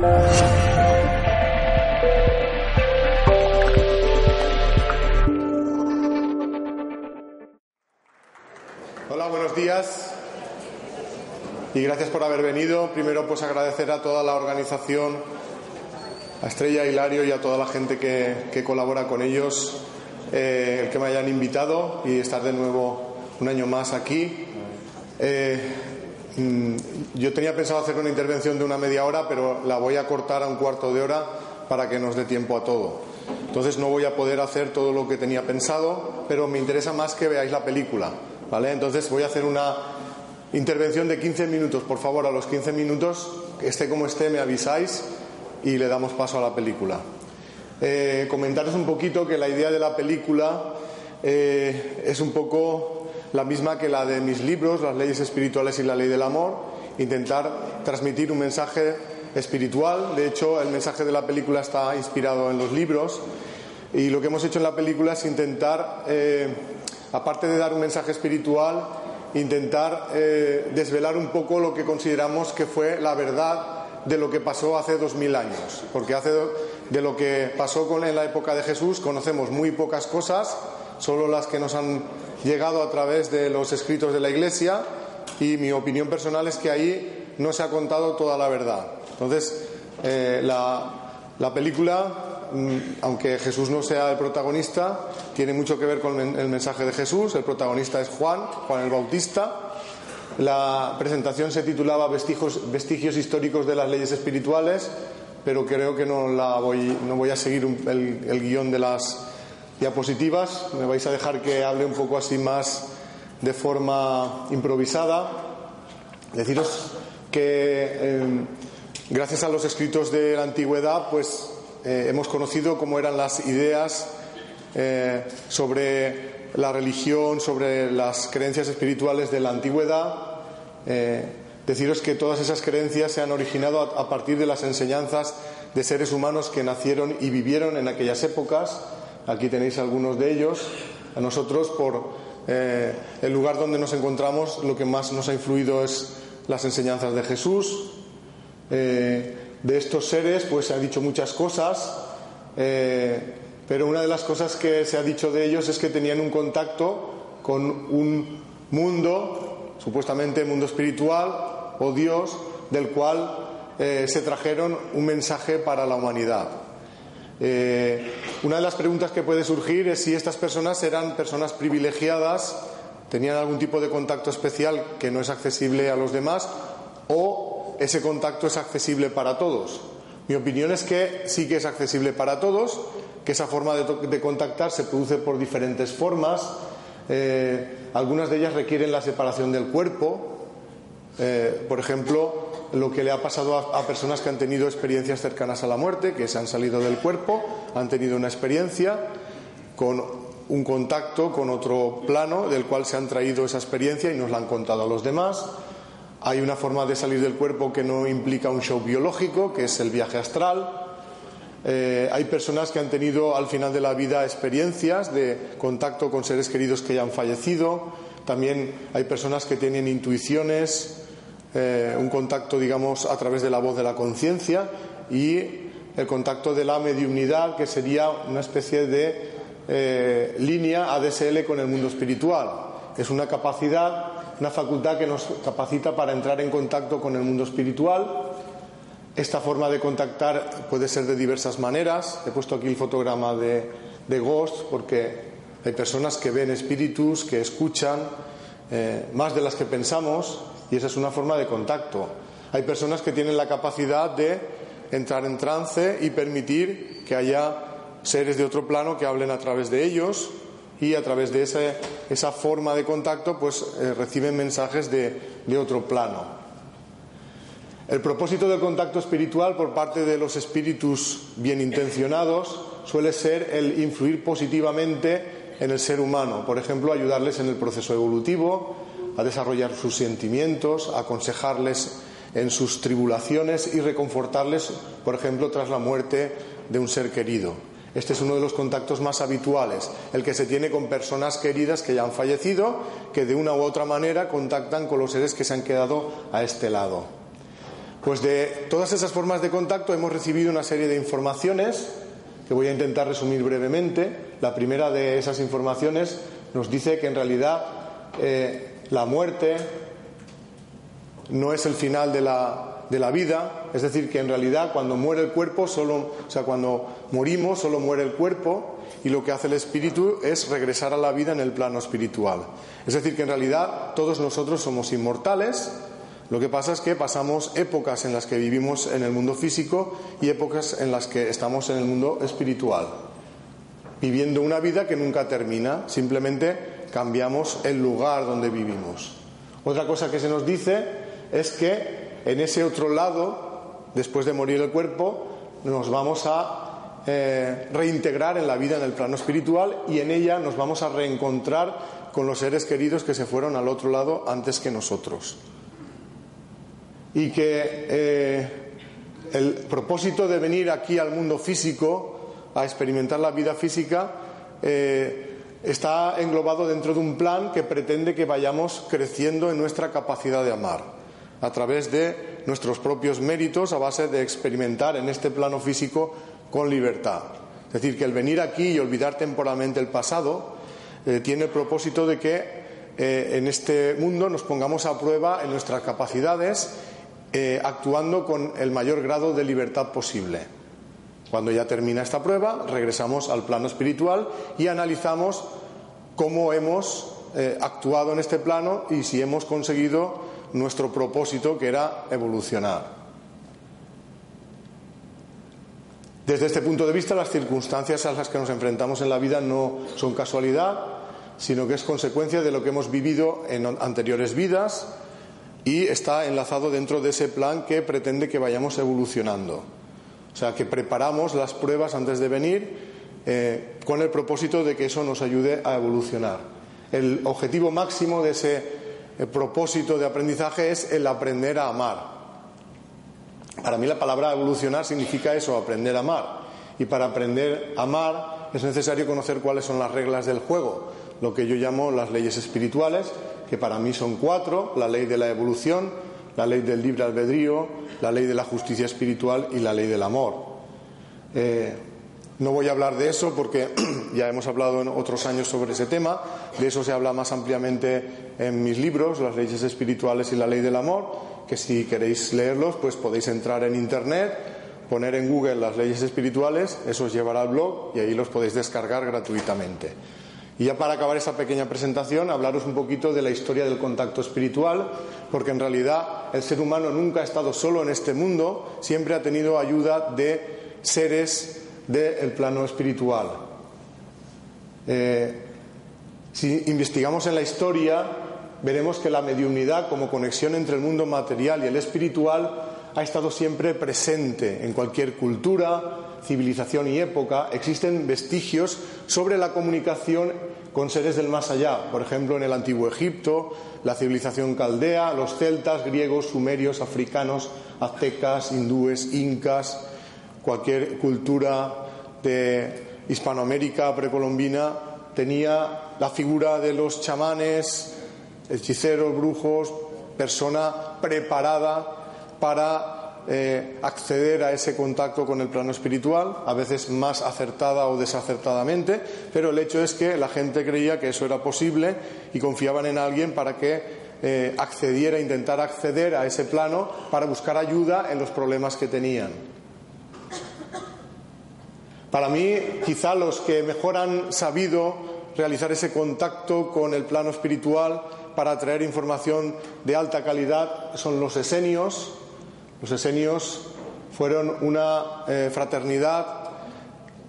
Hola, buenos días y gracias por haber venido. Primero, pues agradecer a toda la organización, a Estrella Hilario y a toda la gente que, colabora con ellos, eh, el que me hayan invitado y estar de nuevo un año más aquí. Eh, yo tenía pensado hacer una intervención de una media hora, pero la voy a cortar a un cuarto de hora para que nos dé tiempo a todo. Entonces no voy a poder hacer todo lo que tenía pensado, pero me interesa más que veáis la película. ¿vale? Entonces voy a hacer una intervención de 15 minutos. Por favor, a los 15 minutos, esté como esté, me avisáis y le damos paso a la película. Eh, comentaros un poquito que la idea de la película eh, es un poco la misma que la de mis libros, Las leyes espirituales y la ley del amor, intentar transmitir un mensaje espiritual. De hecho, el mensaje de la película está inspirado en los libros y lo que hemos hecho en la película es intentar, eh, aparte de dar un mensaje espiritual, intentar desvelar un poco lo que consideramos que fue la verdad de lo que pasó hace dos mil años, porque hace de lo que pasó en la época de Jesús conocemos muy pocas cosas, solo las que nos han llegado a través de los escritos de la Iglesia, y mi opinión personal es que ahí no se ha contado toda la verdad. Entonces, eh, la, la, película, mm, aunque Jesús no sea el protagonista, tiene mucho que ver con el mensaje de Jesús. El protagonista es Juan, Juan el Bautista la presentación se titulaba Vestigios, Vestigios históricos de las leyes espirituales, pero creo que no, la voy, no voy a seguir el, guion de las diapositivas. Me vais a dejar que hable un poco así más de forma improvisada. Deciros que em, gracias a los escritos de la antigüedad, pues eh, hemos conocido cómo eran las ideas eh, sobre la religión, sobre las creencias espirituales de la antigüedad eh, deciros que todas esas creencias se han originado a, partir de las enseñanzas de seres humanos que nacieron y vivieron en aquellas épocas. Aquí tenéis algunos de ellos. A nosotros, por eh, el lugar donde nos encontramos, lo que más nos ha influido es las enseñanzas de Jesús. Eh, de estos seres, pues se ha dicho muchas cosas, pero una de las cosas que se ha dicho de ellos es que tenían un contacto con un mundo supuestamente mundo espiritual o Dios del cual eh, se trajeron un mensaje para la humanidad. Eh, una de las preguntas que puede surgir es si estas personas eran personas privilegiadas, tenían algún tipo de contacto especial que no es accesible a los demás o ese contacto es accesible para todos. Mi opinión es que sí que es accesible para todos, que esa forma de contactar se produce por diferentes formas, eh, algunas de ellas requieren la separación del cuerpo. Eh, por ejemplo, lo que le ha pasado a, personas que han tenido experiencias cercanas a la muerte, que se han salido del cuerpo, han tenido una experiencia con un contacto con otro plano del cual se han traído esa experiencia y nos la han contado a los demás. Hay una forma de salir del cuerpo que no implica un show biológico, que es el viaje astral. Eh, hay personas que han tenido al final de la vida experiencias de contacto con seres queridos que ya han fallecido. También hay personas que tienen intuiciones, eh, un contacto, digamos, a través de la voz de la conciencia y el contacto de la mediunidad, que sería una especie de eh, línea ADSL con el mundo espiritual. Es una capacidad, una facultad que nos capacita para entrar en contacto con el mundo espiritual esta forma de contactar puede ser de diversas maneras. He puesto aquí el fotograma de, Ghost porque hay personas que ven espíritus, que escuchan eh, más de las que pensamos y esa es una forma de contacto. Hay personas que tienen la capacidad de entrar en trance y permitir que haya seres de otro plano que hablen a través de ellos y a través de esa forma de contacto pues eh, reciben mensajes de otro plano. El propósito del contacto espiritual por parte de los espíritus bien intencionados suele ser el influir positivamente en el ser humano, por ejemplo, ayudarles en el proceso evolutivo, a desarrollar sus sentimientos, aconsejarles en sus tribulaciones y reconfortarles, por ejemplo, tras la muerte de un ser querido. Este es uno de los contactos más habituales, el que se tiene con personas queridas que ya han fallecido, que de una u otra manera contactan con los seres que se han quedado a este lado. Pues de todas esas formas de contacto hemos recibido una serie de informaciones que voy a intentar resumir brevemente. La primera de esas informaciones nos dice que en realidad eh, la muerte no es el final de la, de la vida, es decir, que en realidad cuando muere el cuerpo, solo, o sea, cuando morimos solo muere el cuerpo y lo que hace el espíritu es regresar a la vida en el plano espiritual. Es decir, que en realidad todos nosotros somos inmortales, lo que pasa es que pasamos épocas en las que vivimos en el mundo físico y épocas en las que estamos en el mundo espiritual, viviendo una vida que nunca termina, simplemente cambiamos el lugar donde vivimos. Otra cosa que se nos dice es que en ese otro lado, después de morir el cuerpo, nos vamos a eh, reintegrar en la vida en el plano espiritual y en ella nos vamos a reencontrar con los seres queridos que se fueron al otro lado antes que nosotros. Y que eh, el propósito de venir aquí al mundo físico a experimentar la vida física eh, está englobado dentro de un plan que pretende que vayamos creciendo en nuestra capacidad de amar a través de nuestros propios méritos a base de experimentar en este plano físico con libertad. Es decir, que el venir aquí y olvidar temporalmente el pasado eh, tiene el propósito de que eh, en este mundo nos pongamos a prueba en nuestras capacidades eh, actuando con el mayor grado de libertad posible. Cuando ya termina esta prueba, regresamos al plano espiritual y analizamos cómo hemos actuado en este plano y si hemos conseguido nuestro propósito, que era evolucionar. Desde este punto de vista, las circunstancias a las que nos enfrentamos en la vida no son casualidad, sino que es consecuencia de lo que hemos vivido en anteriores vidas y está enlazado dentro de ese plan que pretende que vayamos evolucionando. O sea, que preparamos las pruebas antes de venir eh, con el propósito de que eso nos ayude a evolucionar. El objetivo máximo de ese el propósito de aprendizaje es el aprender a amar. Para mí la palabra evolucionar significa eso, aprender a amar. Y para aprender a amar es necesario conocer cuáles son las reglas del juego, lo que yo llamo las leyes espirituales, que para mí son cuatro, la ley de la evolución, la ley del libre albedrío, la ley de la justicia espiritual y la ley del amor. Eh, no voy a hablar de eso porque ya hemos hablado en otros años sobre ese tema. De eso se habla más ampliamente en mis libros, Las leyes espirituales y la ley del amor, que si queréis leerlos, pues podéis entrar en Internet, poner en Google las leyes espirituales, eso os llevará al blog y ahí los podéis descargar gratuitamente. Y ya para acabar esta pequeña presentación, hablaros un poquito de la historia del contacto espiritual, porque en realidad el ser humano nunca ha estado solo en este mundo, siempre ha tenido ayuda de seres del plano espiritual. Eh, si investigamos en la historia, veremos que la mediunidad como conexión entre el mundo material y el espiritual ha estado siempre presente en cualquier cultura, civilización y época. Existen vestigios sobre la comunicación con seres del más allá, por ejemplo en el antiguo Egipto, la civilización caldea, los celtas, griegos, sumerios, africanos, aztecas, hindúes, incas, cualquier cultura de Hispanoamérica precolombina tenía la figura de los chamanes, hechiceros, brujos, persona preparada para eh, acceder a ese contacto con el plano espiritual, a veces más acertada o desacertadamente, pero el hecho es que la gente creía que eso era posible y confiaban en alguien para que eh, accediera, intentara acceder a ese plano para buscar ayuda en los problemas que tenían. Para mí, quizá los que mejor han sabido realizar ese contacto con el plano espiritual para traer información de alta calidad son los esenios. Los esenios fueron una eh, fraternidad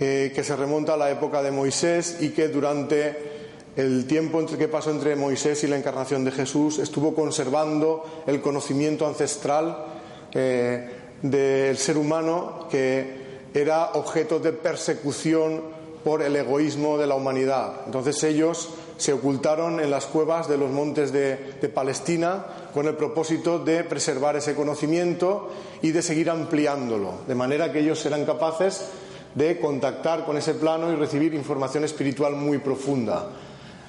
eh, que se remonta a la época de Moisés y que durante el tiempo que pasó entre Moisés y la encarnación de Jesús estuvo conservando el conocimiento ancestral del ser humano que era objeto de persecución por el egoísmo de la humanidad. Entonces ellos se ocultaron en las cuevas de los montes de, Palestina con el propósito de preservar ese conocimiento y de seguir ampliándolo, de manera que ellos serán capaces de contactar con ese plano y recibir información espiritual muy profunda.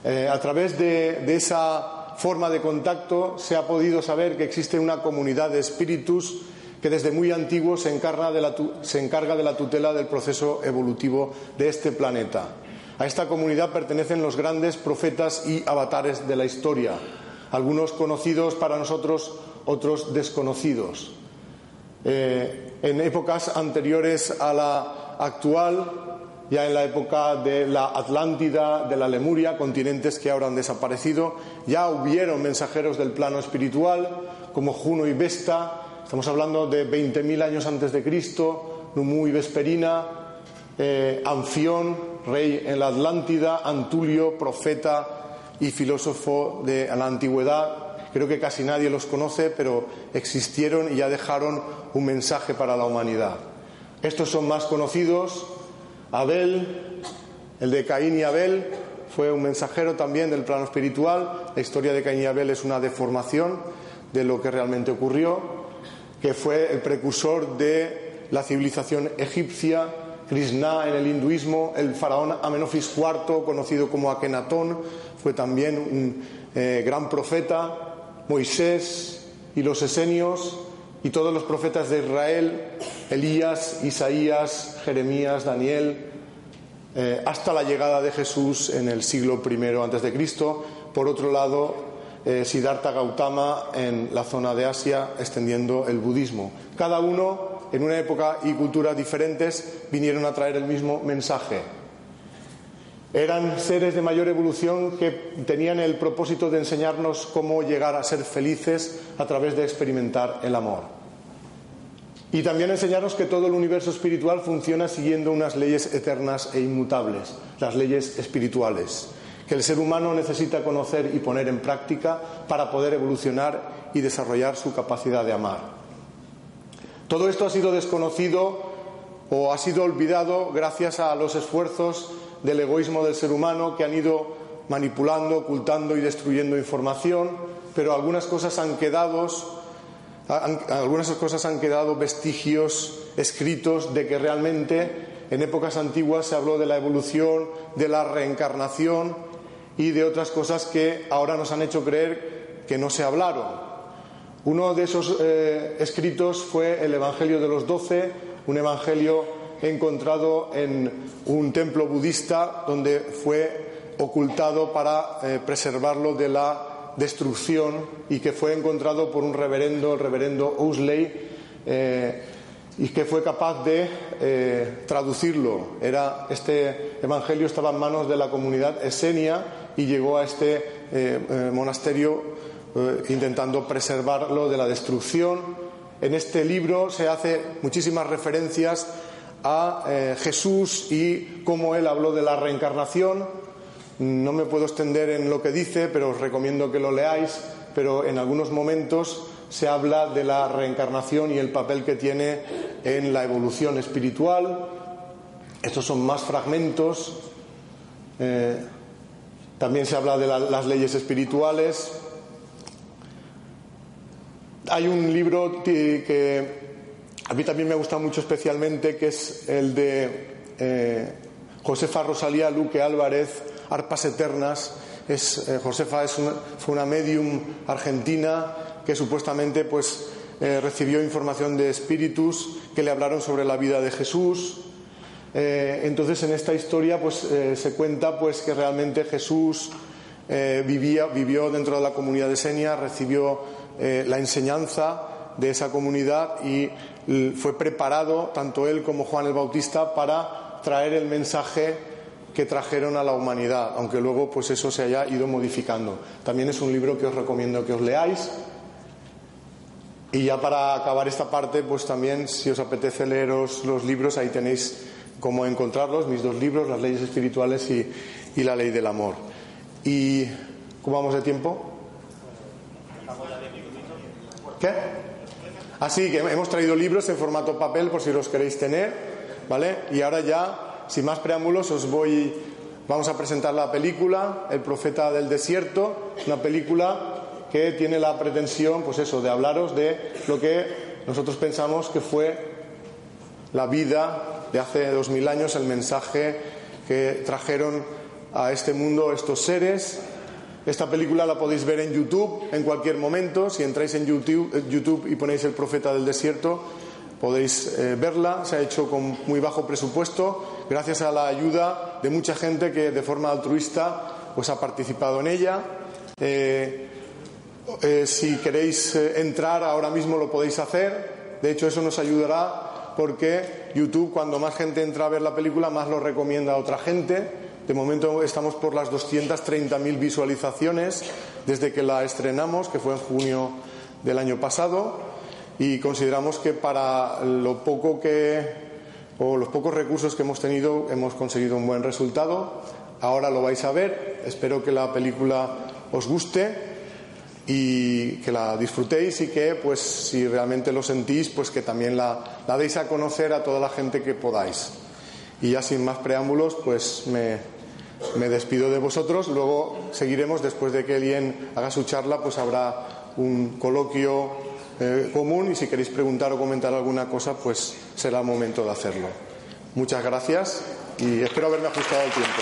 Eh, a través de, esa forma de contacto se ha podido saber que existe una comunidad de espíritus que desde muy antiguo se encarga de la tutela del proceso evolutivo de este planeta. A esta comunidad pertenecen los grandes profetas y avatares de la historia, algunos conocidos para nosotros, otros desconocidos. Eh, en épocas anteriores a la actual, ya en la época de la Atlántida, de la Lemuria, continentes que ahora han desaparecido, ya hubieron mensajeros del plano espiritual, como Juno y Vesta, estamos hablando de 20.000 años antes de Cristo, Numu y Vesperina, eh, Anfión, rey en la Atlántida, Antulio, profeta y filósofo de la antigüedad. Creo que casi nadie los conoce, pero existieron y ya dejaron un mensaje para la humanidad. Estos son más conocidos. Abel, el de Caín y Abel, fue un mensajero también del plano espiritual. La historia de Caín y Abel es una deformación de lo que realmente ocurrió, que fue el precursor de la civilización egipcia Krishna en el hinduismo, el faraón Amenofis IV, conocido como Akenatón, fue también un eh, gran profeta, Moisés y los esenios y todos los profetas de Israel, Elías, Isaías, Jeremías, Daniel, eh, hasta la llegada de Jesús en el siglo I antes de Cristo. Por otro lado, eh, Siddhartha Gautama en la zona de Asia, extendiendo el budismo. Cada uno en una época y cultura diferentes, vinieron a traer el mismo mensaje. Eran seres de mayor evolución que tenían el propósito de enseñarnos cómo llegar a ser felices a través de experimentar el amor. Y también enseñarnos que todo el universo espiritual funciona siguiendo unas leyes eternas e inmutables, las leyes espirituales, que el ser humano necesita conocer y poner en práctica para poder evolucionar y desarrollar su capacidad de amar. Todo esto ha sido desconocido o ha sido olvidado gracias a los esfuerzos del egoísmo del ser humano que han ido manipulando, ocultando y destruyendo información, pero algunas cosas han quedado, algunas cosas han quedado vestigios escritos de que realmente en épocas antiguas se habló de la evolución, de la reencarnación y de otras cosas que ahora nos han hecho creer que no se hablaron. Uno de esos eh, escritos fue el Evangelio de los Doce, un evangelio encontrado en un templo budista donde fue ocultado para eh, preservarlo de la destrucción y que fue encontrado por un reverendo, el reverendo Ousley, eh, y que fue capaz de traducirlo. Era, este evangelio estaba en manos de la comunidad esenia y llegó a este monasterio eh, intentando preservarlo de la destrucción. En este libro se hace muchísimas referencias a eh, Jesús y cómo él habló de la reencarnación. No me puedo extender en lo que dice, pero os recomiendo que lo leáis. Pero en algunos momentos se habla de la reencarnación y el papel que tiene en la evolución espiritual. Estos son más fragmentos. Eh, también se habla de las leyes espirituales. Hay un libro que a mí también me gusta mucho especialmente, que es el de eh, Josefa Rosalía Luque Álvarez, Arpas Eternas. Es, eh, Josefa es fue una medium argentina que supuestamente pues, eh, recibió información de espíritus que le hablaron sobre la vida de Jesús. entonces en esta historia pues, se cuenta pues, que realmente Jesús vivía, vivió dentro de la comunidad de Senia, recibió eh, la enseñanza de esa comunidad y fue preparado tanto él como Juan el Bautista para traer el mensaje que trajeron a la humanidad, aunque luego pues eso se haya ido modificando. También es un libro que os recomiendo que os leáis. Y ya para acabar esta parte, pues también si os apetece leeros los libros, ahí tenéis cómo encontrarlos, mis dos libros, Las leyes espirituales y, y La ley del amor. ¿Y cómo vamos de tiempo? Así que hemos traído libros en formato papel por si los queréis tener, ¿vale? Y ahora ya, sin más preámbulos, os voy, vamos a presentar la película El profeta del desierto, una película que tiene la pretensión, pues eso, de hablaros de lo que nosotros pensamos que fue la vida de hace dos mil años, el mensaje que trajeron a este mundo estos seres. Esta película la podéis ver en YouTube en cualquier momento. Si entráis en YouTube, YouTube y ponéis El Profeta del Desierto, podéis eh, verla. Se ha hecho con muy bajo presupuesto, gracias a la ayuda de mucha gente que de forma altruista pues, ha participado en ella. Eh, eh, si queréis eh, entrar ahora mismo lo podéis hacer. De hecho, eso nos ayudará porque YouTube, cuando más gente entra a ver la película, más lo recomienda a otra gente. De momento estamos por las 230.000 visualizaciones desde que la estrenamos, que fue en junio del año pasado, y consideramos que para lo poco que o los pocos recursos que hemos tenido hemos conseguido un buen resultado. Ahora lo vais a ver. Espero que la película os guste y que la disfrutéis y que, pues, si realmente lo sentís, pues que también la, la deis a conocer a toda la gente que podáis. Y ya sin más preámbulos, pues me, me despido de vosotros. Luego seguiremos, después de que alguien haga su charla, pues habrá un coloquio eh, común y si queréis preguntar o comentar alguna cosa, pues será momento de hacerlo. Muchas gracias y espero haberme ajustado el tiempo.